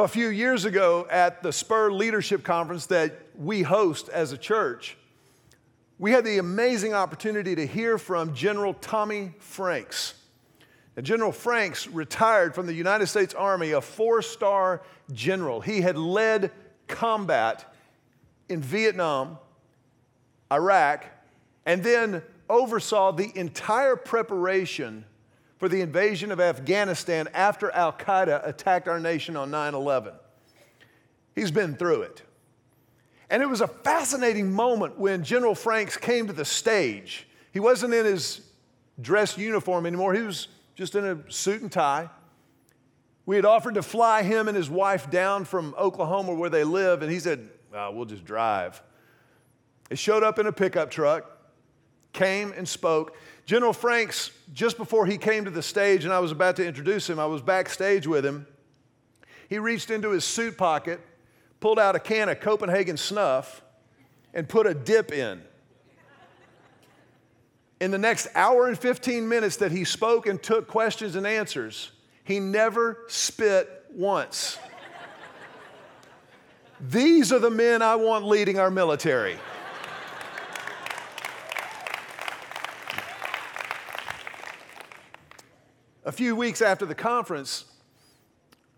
Know, a few years ago at the Spur Leadership Conference that we host as a church, we had the amazing opportunity to hear from General Tommy Franks. Now, General Franks retired from the United States Army, a four star general. He had led combat in Vietnam, Iraq, and then oversaw the entire preparation for the invasion of Afghanistan after Al Qaeda attacked our nation on 9 11. He's been through it. And it was a fascinating moment when General Franks came to the stage. He wasn't in his dress uniform anymore, he was just in a suit and tie. We had offered to fly him and his wife down from Oklahoma where they live, and he said, oh, We'll just drive. He showed up in a pickup truck, came and spoke. General Franks, just before he came to the stage and I was about to introduce him, I was backstage with him. He reached into his suit pocket, pulled out a can of Copenhagen snuff, and put a dip in. In the next hour and 15 minutes that he spoke and took questions and answers, he never spit once. These are the men I want leading our military. A few weeks after the conference,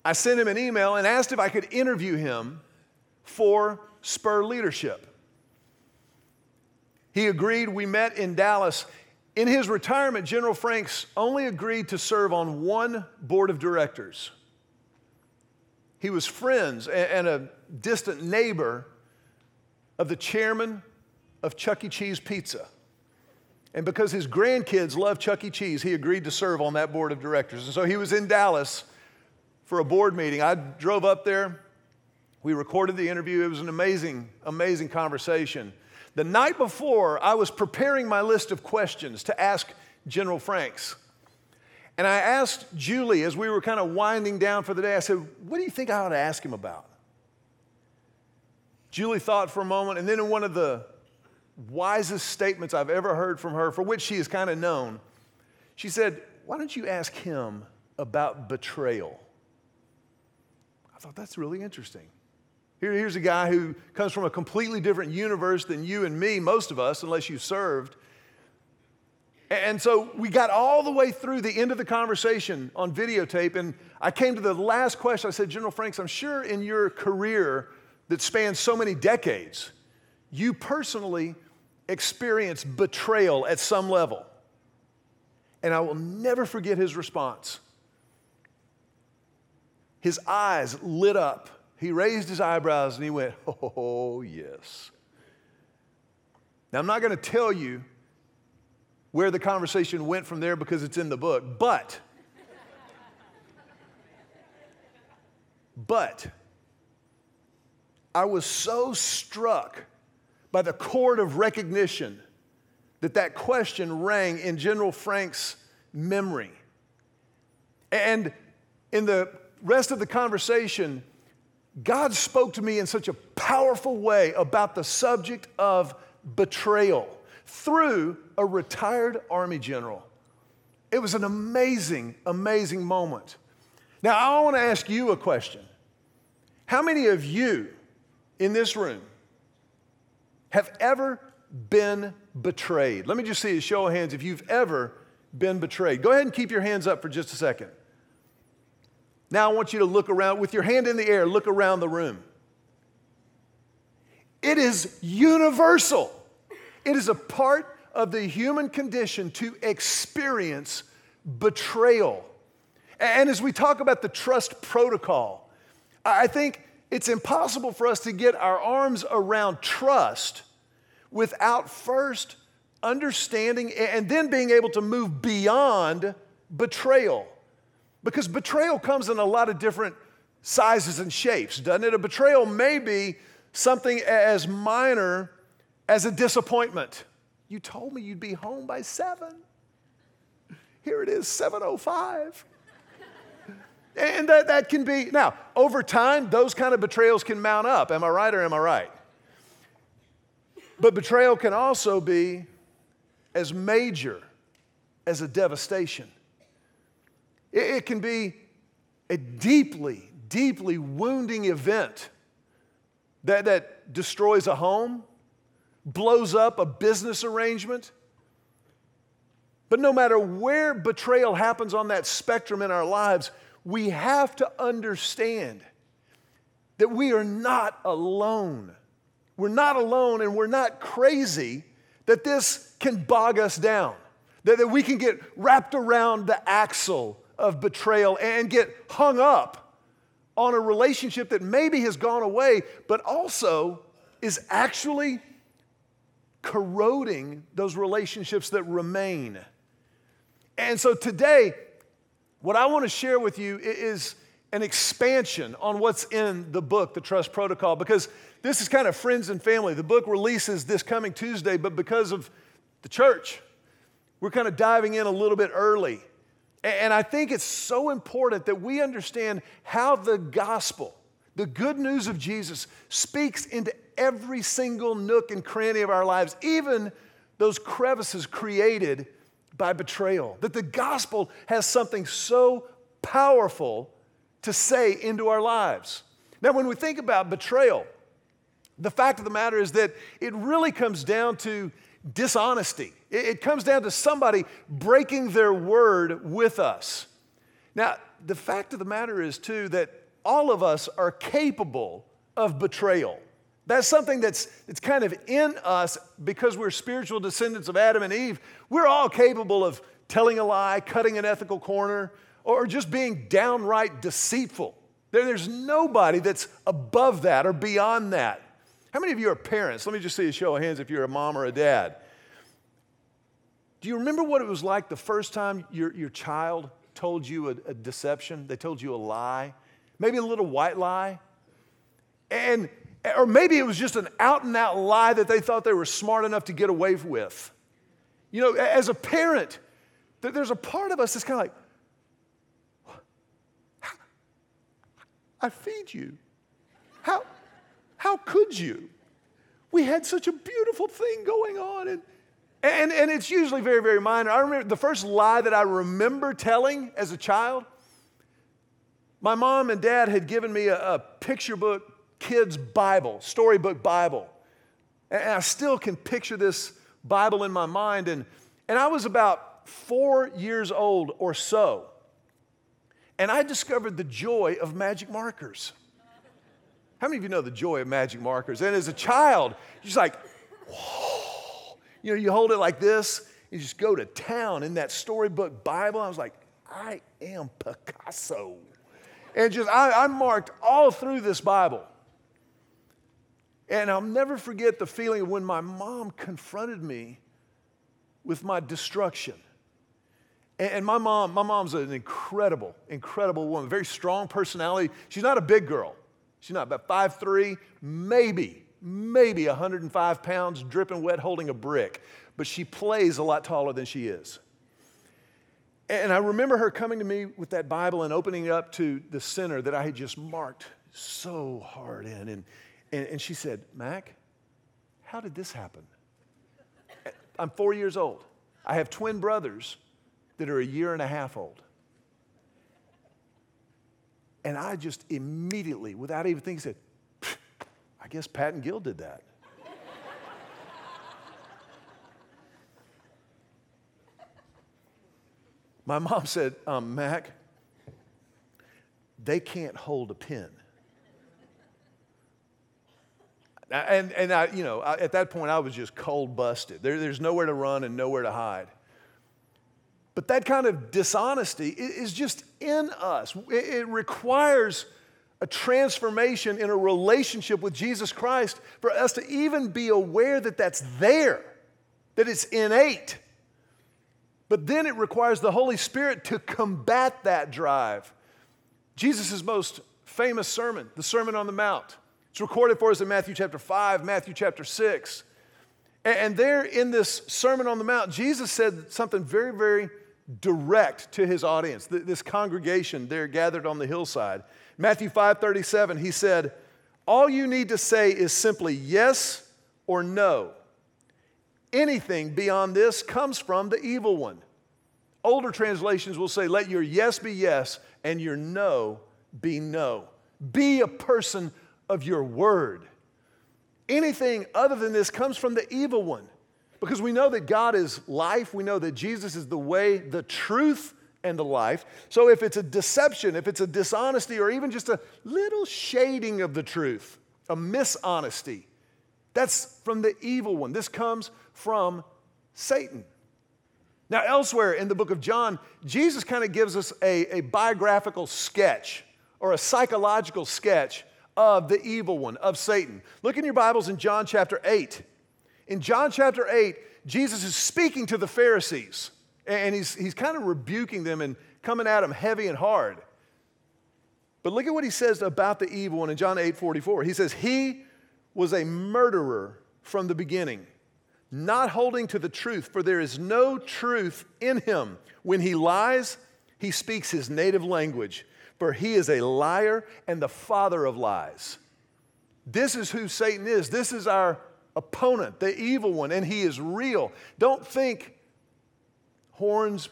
I sent him an email and asked if I could interview him for Spur Leadership. He agreed. We met in Dallas. In his retirement, General Franks only agreed to serve on one board of directors. He was friends and a distant neighbor of the chairman of Chuck E. Cheese Pizza. And because his grandkids love Chuck E. Cheese, he agreed to serve on that board of directors. And so he was in Dallas for a board meeting. I drove up there. We recorded the interview. It was an amazing, amazing conversation. The night before, I was preparing my list of questions to ask General Franks. And I asked Julie as we were kind of winding down for the day, I said, What do you think I ought to ask him about? Julie thought for a moment, and then in one of the wisest statements I've ever heard from her, for which she is kind of known. She said, Why don't you ask him about betrayal? I thought that's really interesting. Here, here's a guy who comes from a completely different universe than you and me, most of us, unless you served. And so we got all the way through the end of the conversation on videotape, and I came to the last question. I said, General Franks, I'm sure in your career that spans so many decades, you personally experience betrayal at some level. And I will never forget his response. His eyes lit up. He raised his eyebrows and he went, Oh, yes. Now, I'm not going to tell you where the conversation went from there because it's in the book, but, but, I was so struck by the chord of recognition that that question rang in General Franks' memory. And in the rest of the conversation, God spoke to me in such a powerful way about the subject of betrayal through a retired Army general. It was an amazing, amazing moment. Now, I want to ask you a question. How many of you in this room have ever been betrayed? Let me just see a show of hands if you've ever been betrayed. Go ahead and keep your hands up for just a second. Now I want you to look around with your hand in the air, look around the room. It is universal. It is a part of the human condition to experience betrayal. And as we talk about the trust protocol, I think it's impossible for us to get our arms around trust without first understanding and then being able to move beyond betrayal. Because betrayal comes in a lot of different sizes and shapes, doesn't it? A betrayal may be something as minor as a disappointment. You told me you'd be home by 7. Here it is, 705. And that, that can be, now, over time, those kind of betrayals can mount up. Am I right or am I right? But betrayal can also be as major as a devastation. It, it can be a deeply, deeply wounding event that, that destroys a home, blows up a business arrangement. But no matter where betrayal happens on that spectrum in our lives, we have to understand that we are not alone. We're not alone and we're not crazy that this can bog us down, that, that we can get wrapped around the axle of betrayal and get hung up on a relationship that maybe has gone away, but also is actually corroding those relationships that remain. And so today, what I want to share with you is an expansion on what's in the book, The Trust Protocol, because this is kind of friends and family. The book releases this coming Tuesday, but because of the church, we're kind of diving in a little bit early. And I think it's so important that we understand how the gospel, the good news of Jesus, speaks into every single nook and cranny of our lives, even those crevices created by betrayal. That the gospel has something so powerful to say into our lives. Now, when we think about betrayal, the fact of the matter is that it really comes down to dishonesty. It comes down to somebody breaking their word with us. Now, the fact of the matter is, too, that all of us are capable of betrayal. That's something that's, that's kind of in us because we're spiritual descendants of Adam and Eve. We're all capable of telling a lie, cutting an ethical corner, or just being downright deceitful. There, there's nobody that's above that or beyond that. How many of you are parents? Let me just see a show of hands if you're a mom or a dad. Do you remember what it was like the first time your, your child told you a, a deception? They told you a lie, maybe a little white lie. And, or maybe it was just an out and out lie that they thought they were smart enough to get away with. You know, as a parent, there's a part of us that's kind of like, I feed you. How, how could you? We had such a beautiful thing going on. And, and, and it's usually very, very minor. I remember the first lie that I remember telling as a child. My mom and dad had given me a, a picture book kids' Bible, storybook Bible. And I still can picture this Bible in my mind. And, and I was about four years old or so and I discovered the joy of magic markers. How many of you know the joy of magic markers? And as a child, you're just like, whoa. You know, you hold it like this, you just go to town in that storybook Bible. I was like, I am Picasso. And just, I, I marked all through this Bible. And I'll never forget the feeling when my mom confronted me with my destruction. And my mom, my mom's an incredible, incredible woman, very strong personality. She's not a big girl. She's not about 5'3, maybe, maybe 105 pounds, dripping wet, holding a brick. But she plays a lot taller than she is. And I remember her coming to me with that Bible and opening it up to the center that I had just marked so hard in. And, and, and she said, Mac, how did this happen? I'm four years old. I have twin brothers that are a year and a half old. And I just immediately, without even thinking, said, I guess Pat and Gil did that. My mom said, um, Mac, they can't hold a pen. And, and I, you know, at that point, I was just cold busted. There, there's nowhere to run and nowhere to hide. But that kind of dishonesty is just in us. It requires a transformation in a relationship with Jesus Christ for us to even be aware that that's there, that it's innate. But then it requires the Holy Spirit to combat that drive. Jesus' most famous sermon, the Sermon on the Mount, it's recorded for us in Matthew chapter 5, Matthew chapter 6. And there in this Sermon on the Mount, Jesus said something very, very direct to his audience, this congregation there gathered on the hillside. Matthew 5 37, he said, All you need to say is simply yes or no. Anything beyond this comes from the evil one. Older translations will say, Let your yes be yes and your no be no. Be a person of your word. Anything other than this comes from the evil one. Because we know that God is life, we know that Jesus is the way, the truth, and the life. So if it's a deception, if it's a dishonesty, or even just a little shading of the truth, a mishonesty, that's from the evil one. This comes from Satan. Now, elsewhere in the book of John, Jesus kind of gives us a, a biographical sketch or a psychological sketch of the evil one, of Satan. Look in your Bibles in John chapter 8. In John chapter 8, Jesus is speaking to the Pharisees, and he's, he's kind of rebuking them and coming at them heavy and hard. But look at what he says about the evil one in John 8 44. He says, He was a murderer from the beginning, not holding to the truth, for there is no truth in him. When he lies, he speaks his native language, for he is a liar and the father of lies. This is who Satan is. This is our opponent, the evil one, and he is real. Don't think horns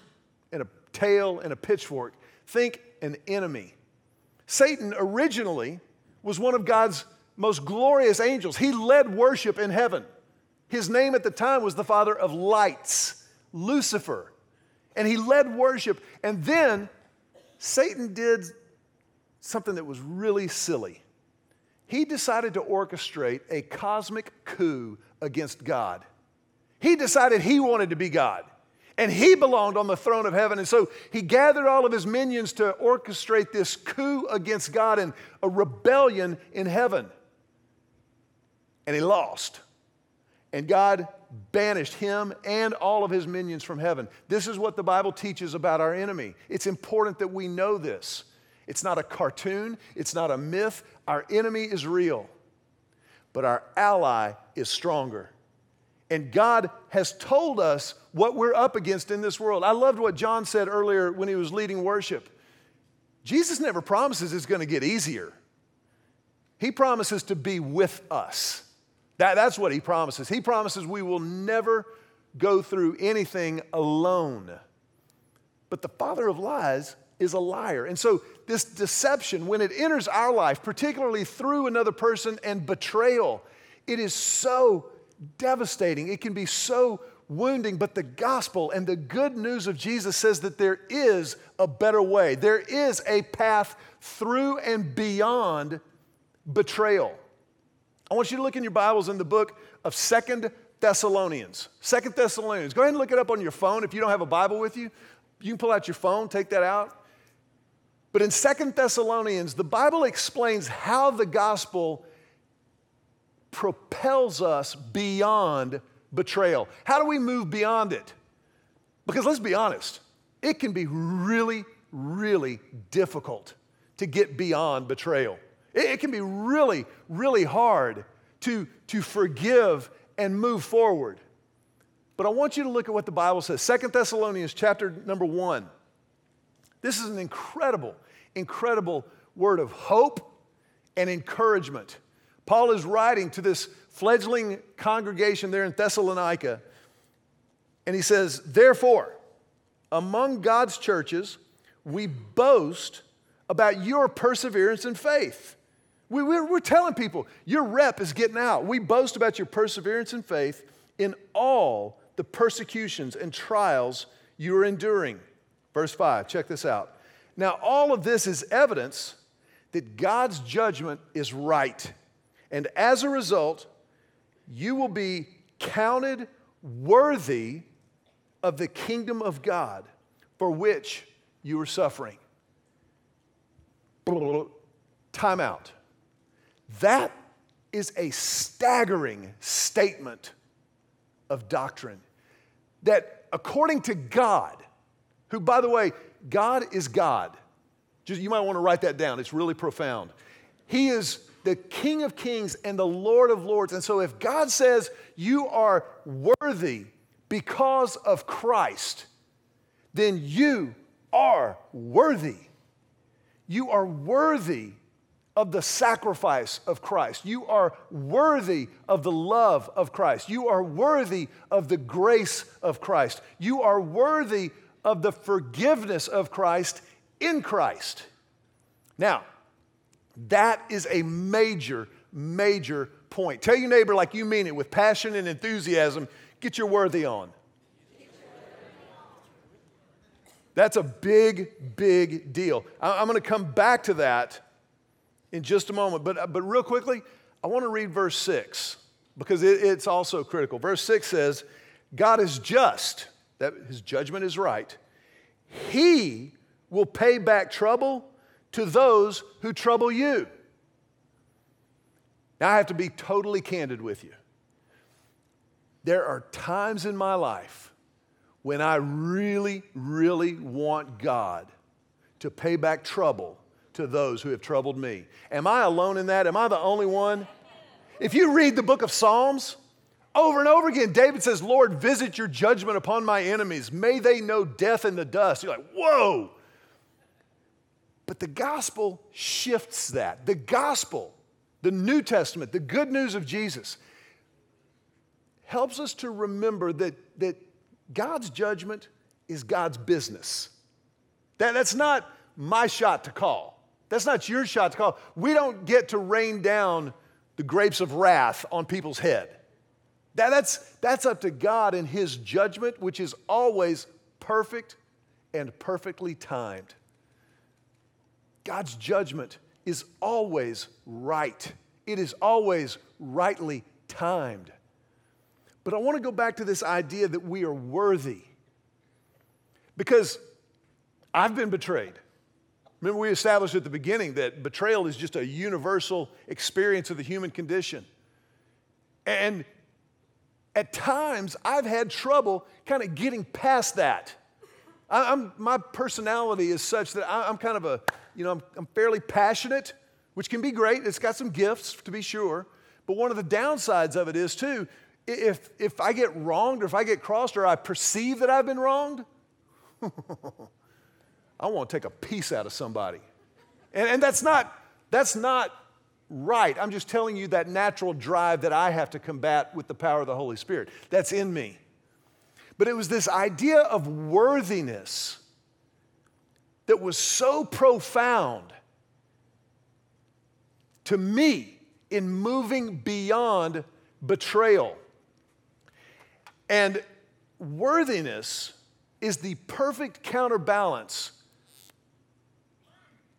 and a tail and a pitchfork. Think an enemy. Satan originally was one of God's most glorious angels. He led worship in heaven. His name at the time was the father of lights, Lucifer. And he led worship. And then Satan did something that was really silly he decided to orchestrate a cosmic coup against God. He decided he wanted to be God and he belonged on the throne of heaven. And so he gathered all of his minions to orchestrate this coup against God and a rebellion in heaven. And he lost. And God banished him and all of his minions from heaven. This is what the Bible teaches about our enemy. It's important that we know this. It's not a cartoon, it's not a myth. Our enemy is real, but our ally is stronger. And God has told us what we're up against in this world. I loved what John said earlier when he was leading worship. Jesus never promises it's going to get easier. He promises to be with us. That, that's what he promises. He promises we will never go through anything alone. But the father of lies is a liar. And so, this deception, when it enters our life, particularly through another person and betrayal, it is so devastating. It can be so wounding. But the gospel and the good news of Jesus says that there is a better way, there is a path through and beyond betrayal. I want you to look in your Bibles in the book of Second Thessalonians. Second Thessalonians. Go ahead and look it up on your phone. If you don't have a Bible with you, you can pull out your phone, take that out. But in Second Thessalonians, the Bible explains how the gospel propels us beyond betrayal. How do we move beyond it? Because let's be honest, it can be really, really difficult to get beyond betrayal. It, can be really, really hard to, to forgive and move forward. But I want you to look at what the Bible says. Second Thessalonians chapter number 1. This is an incredible, incredible word of hope and encouragement. Paul is writing to this fledgling congregation there in Thessalonica, and he says, Therefore, among God's churches, we boast about your perseverance and faith. We, we're telling people your rep is getting out. We boast about your perseverance and faith in all the persecutions and trials you are enduring Verse 5, check this out. Now, all of this is evidence that God's judgment is right. And as a result, you will be counted worthy of the kingdom of God for which you are suffering. Time out. That is a staggering statement of doctrine that according to God, who, by the way, God is God. Just, you might want to write that down, it's really profound. He is the King of Kings and the Lord of Lords. And so, if God says you are worthy because of Christ, then you are worthy. You are worthy of the sacrifice of Christ. You are worthy of the love of Christ. You are worthy of the grace of Christ. You are worthy of the forgiveness of Christ in Christ. Now, That is a major, major point. Tell your neighbor like you mean it with passion and enthusiasm. Get your worthy on. That's a big, big deal. I'm going to come back to that in just a moment. But, but real quickly, I want to read verse 6 because it, it's also critical. Verse 6 says, God is just, that his judgment is right. He will pay back trouble to those who trouble you. Now, I have to be totally candid with you. There are times in my life when I really, really want God to pay back trouble to those who have troubled me. Am I alone in that? Am I the only one? If you read the book of Psalms, over and over again, David says, Lord, visit your judgment upon my enemies. May they know death in the dust. You're like, whoa. But the gospel shifts that. The gospel, the New Testament, the good news of Jesus, helps us to remember that, that God's judgment is God's business. That, that's not my shot to call. That's not your shot to call. We don't get to rain down the grapes of wrath on people's head. That, that's, that's up to God and His judgment, which is always perfect and perfectly timed. God's judgment is always right, it is always rightly timed. But I want to go back to this idea that we are worthy. Because I've been betrayed. Remember, we established at the beginning that betrayal is just a universal experience of the human condition. And at times, I've had trouble kind of getting past that. I'm, my personality is such that I'm kind of a, you know, I'm, I'm fairly passionate, which can be great. It's got some gifts, to be sure. But one of the downsides of it is, too, if, if I get wronged or if I get crossed or I perceive that I've been wronged, I want to take a piece out of somebody. And, and that's, not, that's not right. I'm just telling you that natural drive that I have to combat with the power of the Holy Spirit. That's in me. But it was this idea of worthiness that was so profound to me in moving beyond betrayal. And worthiness is the perfect counterbalance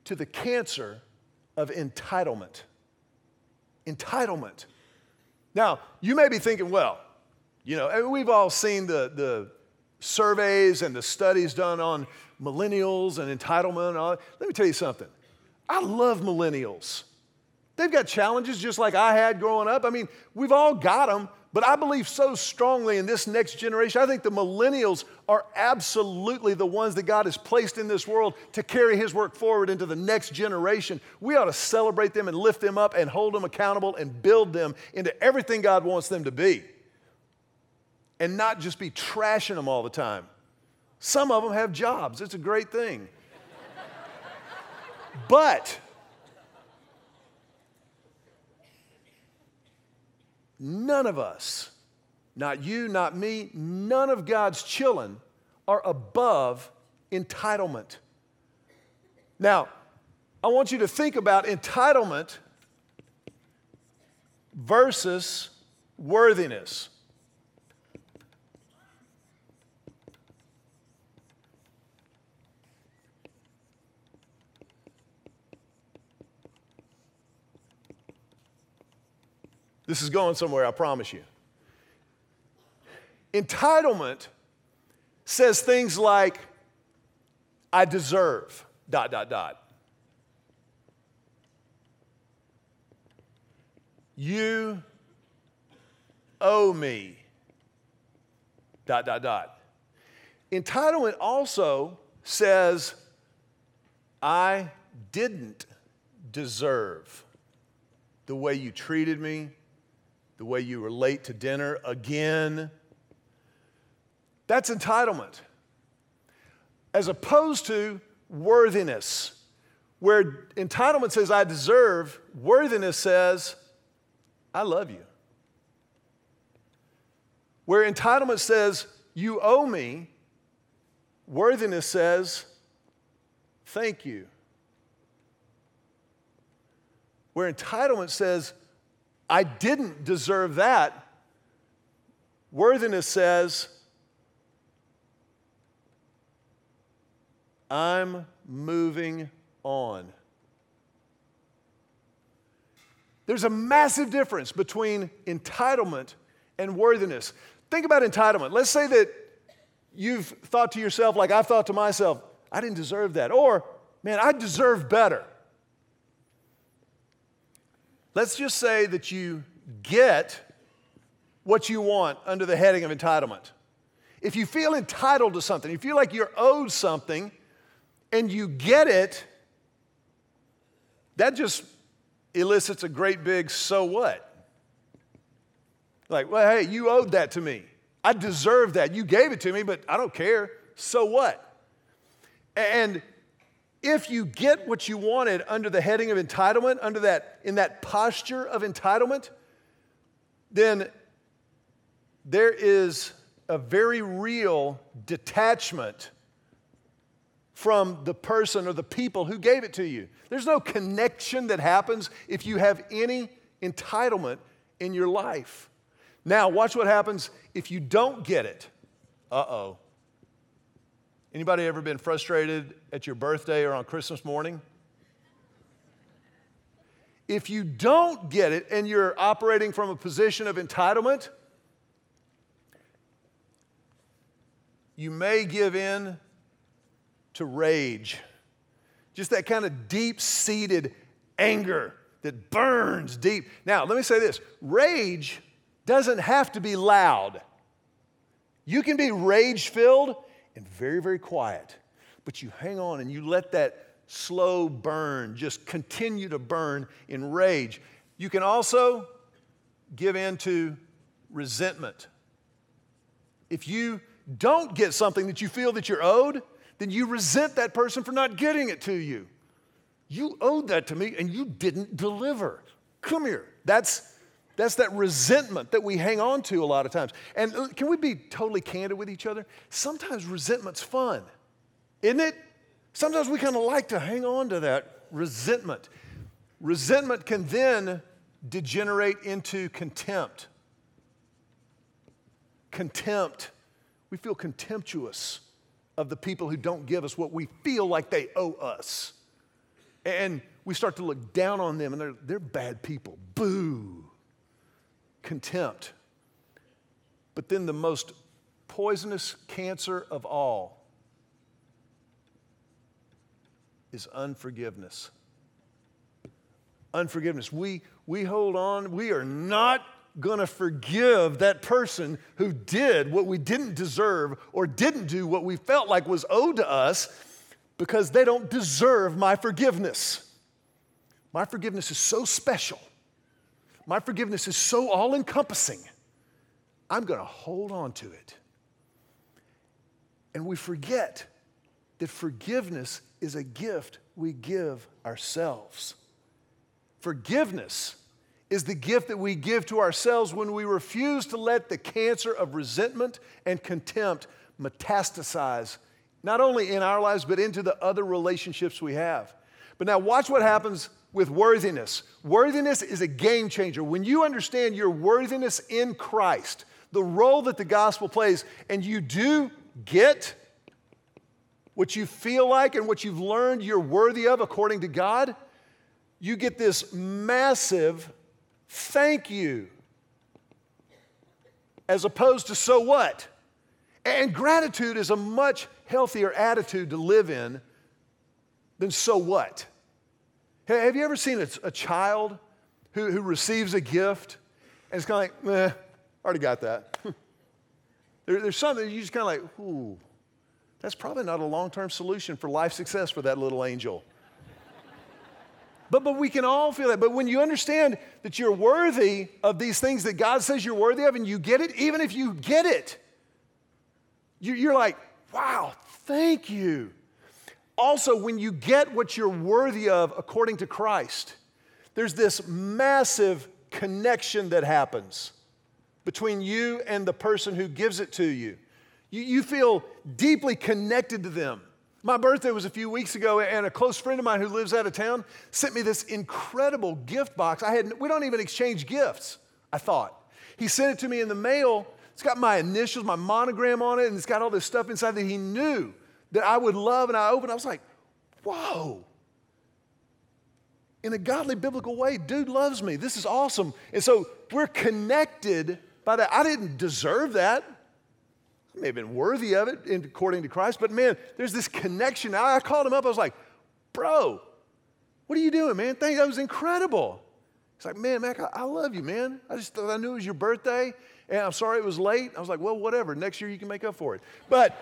to the cancer of entitlement. Entitlement. Now, you may be thinking, well, you know, we've all seen the, the surveys and the studies done on millennials and entitlement. Let me tell you something. I love millennials. They've got challenges just like I had growing up. I mean, we've all got them, but I believe so strongly in this next generation. I think the millennials are absolutely the ones that God has placed in this world to carry His work forward into the next generation. We ought to celebrate them and lift them up and hold them accountable and build them into everything God wants them to be. And not just be trashing them all the time. Some of them have jobs, it's a great thing. but, None of us, not you, not me, none of God's children are above entitlement. Now, I want you to think about entitlement versus worthiness. This is going somewhere, I promise you. Entitlement says things like, I deserve, dot, dot, dot. You owe me, dot, dot, dot. Entitlement also says, I didn't deserve the way you treated me, the way you were late to dinner again. That's entitlement. As opposed to worthiness, where entitlement says, I deserve, worthiness says, I love you. Where entitlement says, you owe me, worthiness says, thank you. Where entitlement says, I didn't deserve that. Worthiness says, I'm moving on. There's a massive difference between entitlement and worthiness. Think about entitlement. Let's say that you've thought to yourself, like I've thought to myself, I didn't deserve that. Or, man, I deserve better. Let's just say that you get what you want under the heading of entitlement. If you feel entitled to something, you feel like you're owed something, and you get it, that just elicits a great big so what? Like, well, hey, you owed that to me. I deserve that. You gave it to me, but I don't care. So what? And if you get what you wanted under the heading of entitlement, under that, in that posture of entitlement, then there is a very real detachment from the person or the people who gave it to you. There's no connection that happens if you have any entitlement in your life. Now, watch what happens if you don't get it. Uh oh. Anybody ever been frustrated at your birthday or on Christmas morning? If you don't get it and you're operating from a position of entitlement, you may give in to rage. Just that kind of deep seated anger that burns deep. Now, let me say this rage doesn't have to be loud. You can be rage filled and very, very quiet. But you hang on and you let that slow burn just continue to burn in rage. You can also give in to resentment. If you don't get something that you feel that you're owed, then you resent that person for not getting it to you. You owed that to me and you didn't deliver. Come here. That's that's that resentment that we hang on to a lot of times. And can we be totally candid with each other? Sometimes resentment's fun, isn't it? Sometimes we kind of like to hang on to that resentment. Resentment can then degenerate into contempt. Contempt. We feel contemptuous of the people who don't give us what we feel like they owe us. And we start to look down on them and they're, they're bad people. Boo contempt. But then the most poisonous cancer of all is unforgiveness. Unforgiveness. We, we hold on, we are not going to forgive that person who did what we didn't deserve or didn't do what we felt like was owed to us because they don't deserve my forgiveness. My forgiveness is so special my forgiveness is so all encompassing, I'm going to hold on to it. And we forget that forgiveness is a gift we give ourselves. Forgiveness is the gift that we give to ourselves when we refuse to let the cancer of resentment and contempt metastasize, not only in our lives, but into the other relationships we have. But now, watch what happens with worthiness. Worthiness is a game changer. When you understand your worthiness in Christ, the role that the gospel plays, and you do get what you feel like and what you've learned you're worthy of according to God, you get this massive thank you as opposed to so what? And gratitude is a much healthier attitude to live in than so what? Have you ever seen a, a child who, who receives a gift and it's kind of like, eh, already got that? there, there's something you just kind of like, ooh, that's probably not a long term solution for life success for that little angel. but, but we can all feel that. But when you understand that you're worthy of these things that God says you're worthy of and you get it, even if you get it, you're like, wow, thank you also, when you get what you're worthy of according to Christ, there's this massive connection that happens between you and the person who gives it to you. You, you feel deeply connected to them. My birthday was a few weeks ago, and a close friend of mine who lives out of town sent me this incredible gift box. I had we don't even exchange gifts. I thought he sent it to me in the mail. It's got my initials, my monogram on it, and it's got all this stuff inside that he knew that I would love. And I opened. I was like, "Whoa!" In a godly biblical way, dude loves me. This is awesome. And so we're connected by that. I didn't deserve that. I may have been worthy of it according to Christ, but man, there's this connection. I called him up. I was like, bro, what are you doing, man? Thank that was incredible. He's like, man, Mac, I, I love you, man. I just thought I knew it was your birthday, and I'm sorry it was late. I was like, well, whatever. Next year you can make up for it. But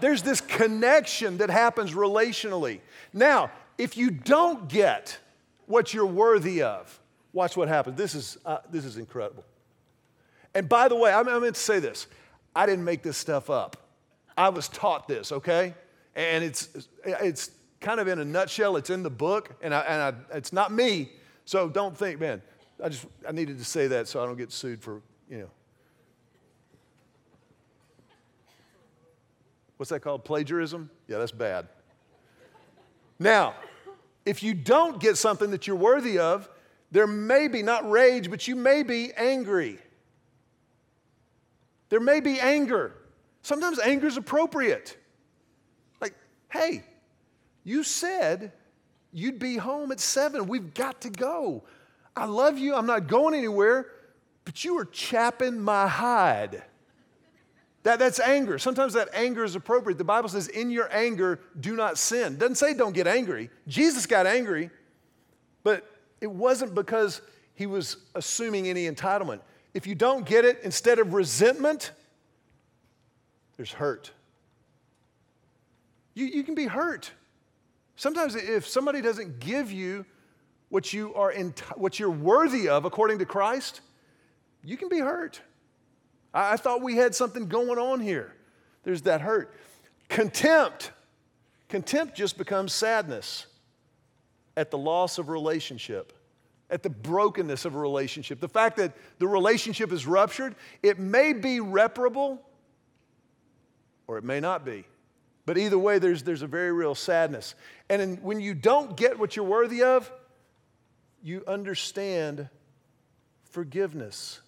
there's this connection that happens relationally. Now, if you don't get what you're worthy of, watch what happens. This is, uh, this is incredible. And by the way, I meant to say this. I didn't make this stuff up. I was taught this, okay? And it's, it's kind of in a nutshell, it's in the book, and, I, and I, it's not me. So don't think, man, I just, I needed to say that so I don't get sued for, you know. What's that called? Plagiarism? Yeah, that's bad. Now, if you don't get something that you're worthy of, there may be not rage, but you may be angry. There may be anger. Sometimes anger is appropriate. Like, hey, you said you'd be home at seven. We've got to go. I love you. I'm not going anywhere, but you are chapping my hide. That, that's anger. Sometimes that anger is appropriate. The Bible says, in your anger, do not sin. Doesn't say don't get angry. Jesus got angry, but it wasn't because he was assuming any entitlement. If you don't get it, instead of resentment, there's hurt. You, you can be hurt. Sometimes, if somebody doesn't give you what, you are in, what you're worthy of according to Christ, you can be hurt. I, I thought we had something going on here. There's that hurt. Contempt. Contempt just becomes sadness at the loss of relationship at the brokenness of a relationship. The fact that the relationship is ruptured, it may be reparable or it may not be. But either way, there's, there's a very real sadness. And in, when you don't get what you're worthy of, you understand forgiveness.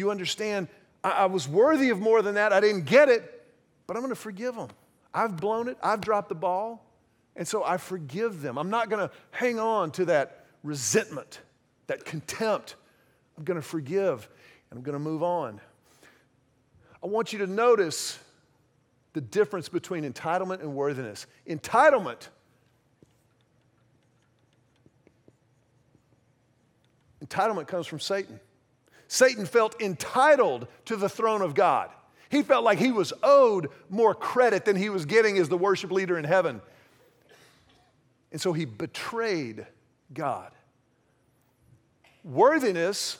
You understand, I, I was worthy of more than that. I didn't get it, but I'm going to forgive them. I've blown it, I've dropped the ball. And so I forgive them. I'm not going to hang on to that resentment, that contempt. I'm going to forgive and I'm going to move on. I want you to notice the difference between entitlement and worthiness. Entitlement Entitlement comes from Satan. Satan felt entitled to the throne of God. He felt like he was owed more credit than he was getting as the worship leader in heaven. And so he betrayed God. Worthiness,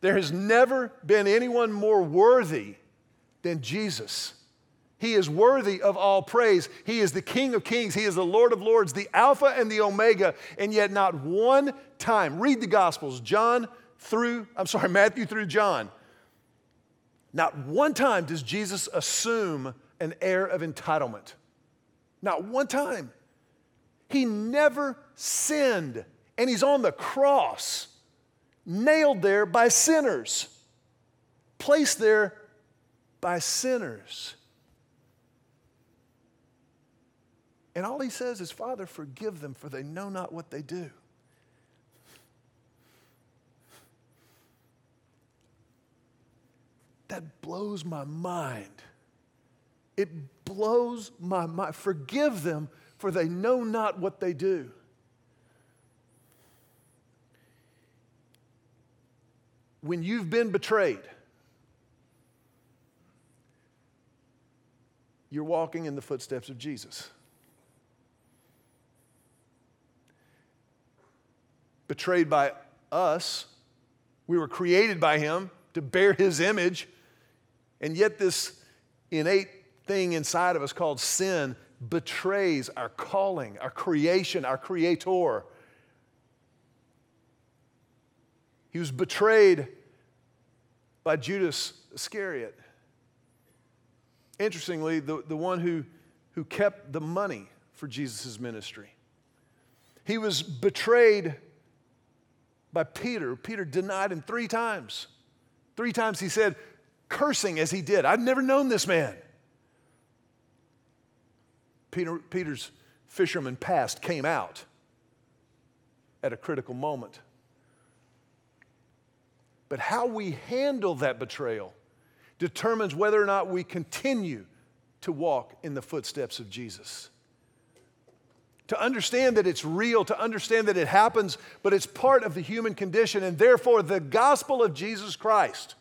there has never been anyone more worthy than Jesus. He is worthy of all praise. He is the King of kings. He is the Lord of lords, the Alpha and the Omega. And yet, not one time, read the Gospels, John through, I'm sorry, Matthew through John. Not one time does Jesus assume an air of entitlement. Not one time. He never sinned, and he's on the cross, nailed there by sinners, placed there by sinners. And all he says is, Father, forgive them, for they know not what they do. That blows my mind. It blows my mind. Forgive them, for they know not what they do. When you've been betrayed, you're walking in the footsteps of Jesus. Betrayed by us, we were created by Him to bear His image, and yet this innate thing inside of us called sin betrays our calling, our creation, our creator. He was betrayed by Judas Iscariot. Interestingly, the, the one who, who kept the money for Jesus' ministry. He was betrayed by Peter. Peter denied him three times. Three times he said, cursing as he did, I've never known this man. Peter, Peter's fisherman past came out at a critical moment. But how we handle that betrayal determines whether or not we continue to walk in the footsteps of Jesus. To understand that it's real, to understand that it happens, but it's part of the human condition, and therefore the gospel of Jesus Christ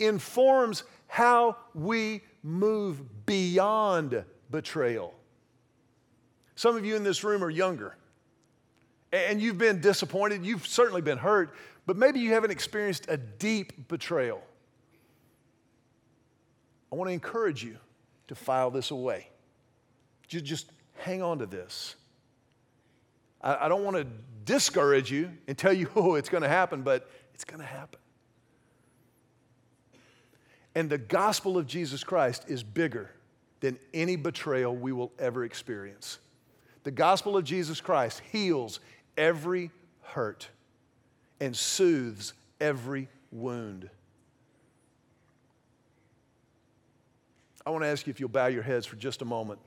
informs how we move beyond betrayal. Some of you in this room are younger and you've been disappointed. You've certainly been hurt, but maybe you haven't experienced a deep betrayal. I want to encourage you to file this away. Just hang on to this. I don't want to discourage you and tell you, oh, it's going to happen, but it's going to happen. And the gospel of Jesus Christ is bigger than any betrayal we will ever experience. The gospel of Jesus Christ heals every hurt and soothes every wound. I want to ask you if you'll bow your heads for just a moment.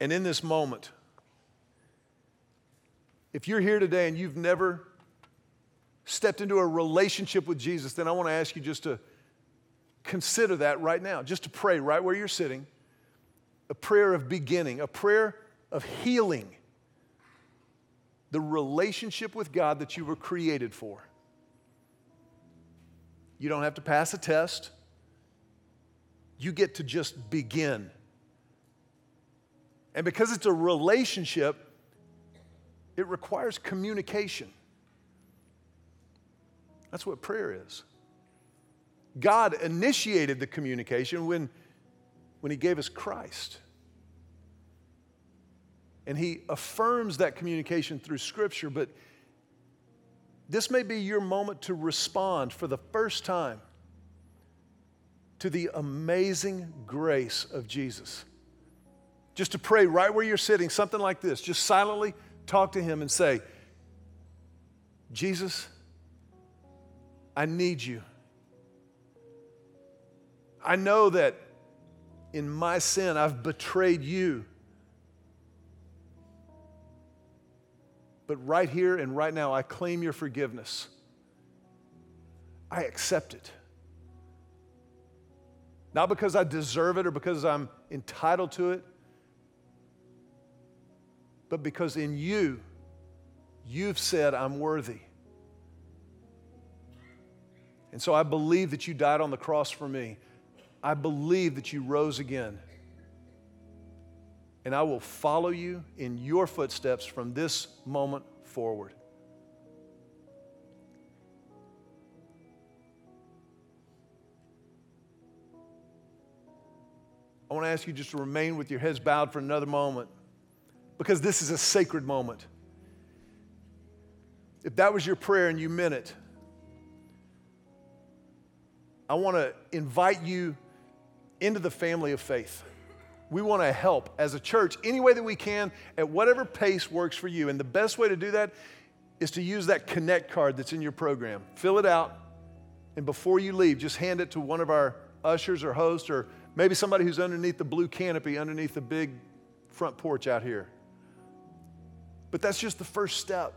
And in this moment, if you're here today and you've never stepped into a relationship with Jesus, then I want to ask you just to consider that right now, just to pray right where you're sitting a prayer of beginning, a prayer of healing the relationship with God that you were created for. You don't have to pass a test. You get to just begin. And because it's a relationship, it requires communication. That's what prayer is. God initiated the communication when, when He gave us Christ. And He affirms that communication through Scripture, but this may be your moment to respond for the first time to the amazing grace of Jesus. Just to pray right where you're sitting, something like this. Just silently talk to Him and say, Jesus, I need you. I know that in my sin I've betrayed you. But right here and right now, I claim your forgiveness. I accept it. Not because I deserve it or because I'm entitled to it, but because in you, you've said, I'm worthy. And so I believe that you died on the cross for me. I believe that you rose again. And I will follow you in your footsteps from this moment forward. I want to ask you just to remain with your heads bowed for another moment because this is a sacred moment. If that was your prayer and you meant it, I want to invite you into the family of faith. We want to help as a church any way that we can at whatever pace works for you. And the best way to do that is to use that connect card that's in your program. Fill it out, and before you leave, just hand it to one of our ushers or hosts, or maybe somebody who's underneath the blue canopy, underneath the big front porch out here. But that's just the first step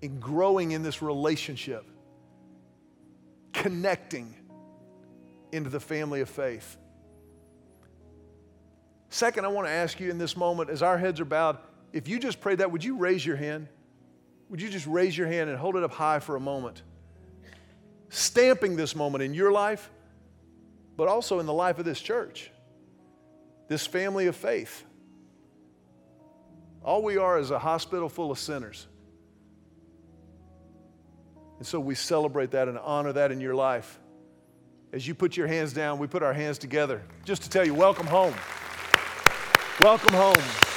in growing in this relationship, connecting into the family of faith. Second, I want to ask you in this moment, as our heads are bowed, if you just prayed that, would you raise your hand? Would you just raise your hand and hold it up high for a moment? Stamping this moment in your life, but also in the life of this church, this family of faith. All we are is a hospital full of sinners. And so we celebrate that and honor that in your life. As you put your hands down, we put our hands together just to tell you, welcome home. Welcome home.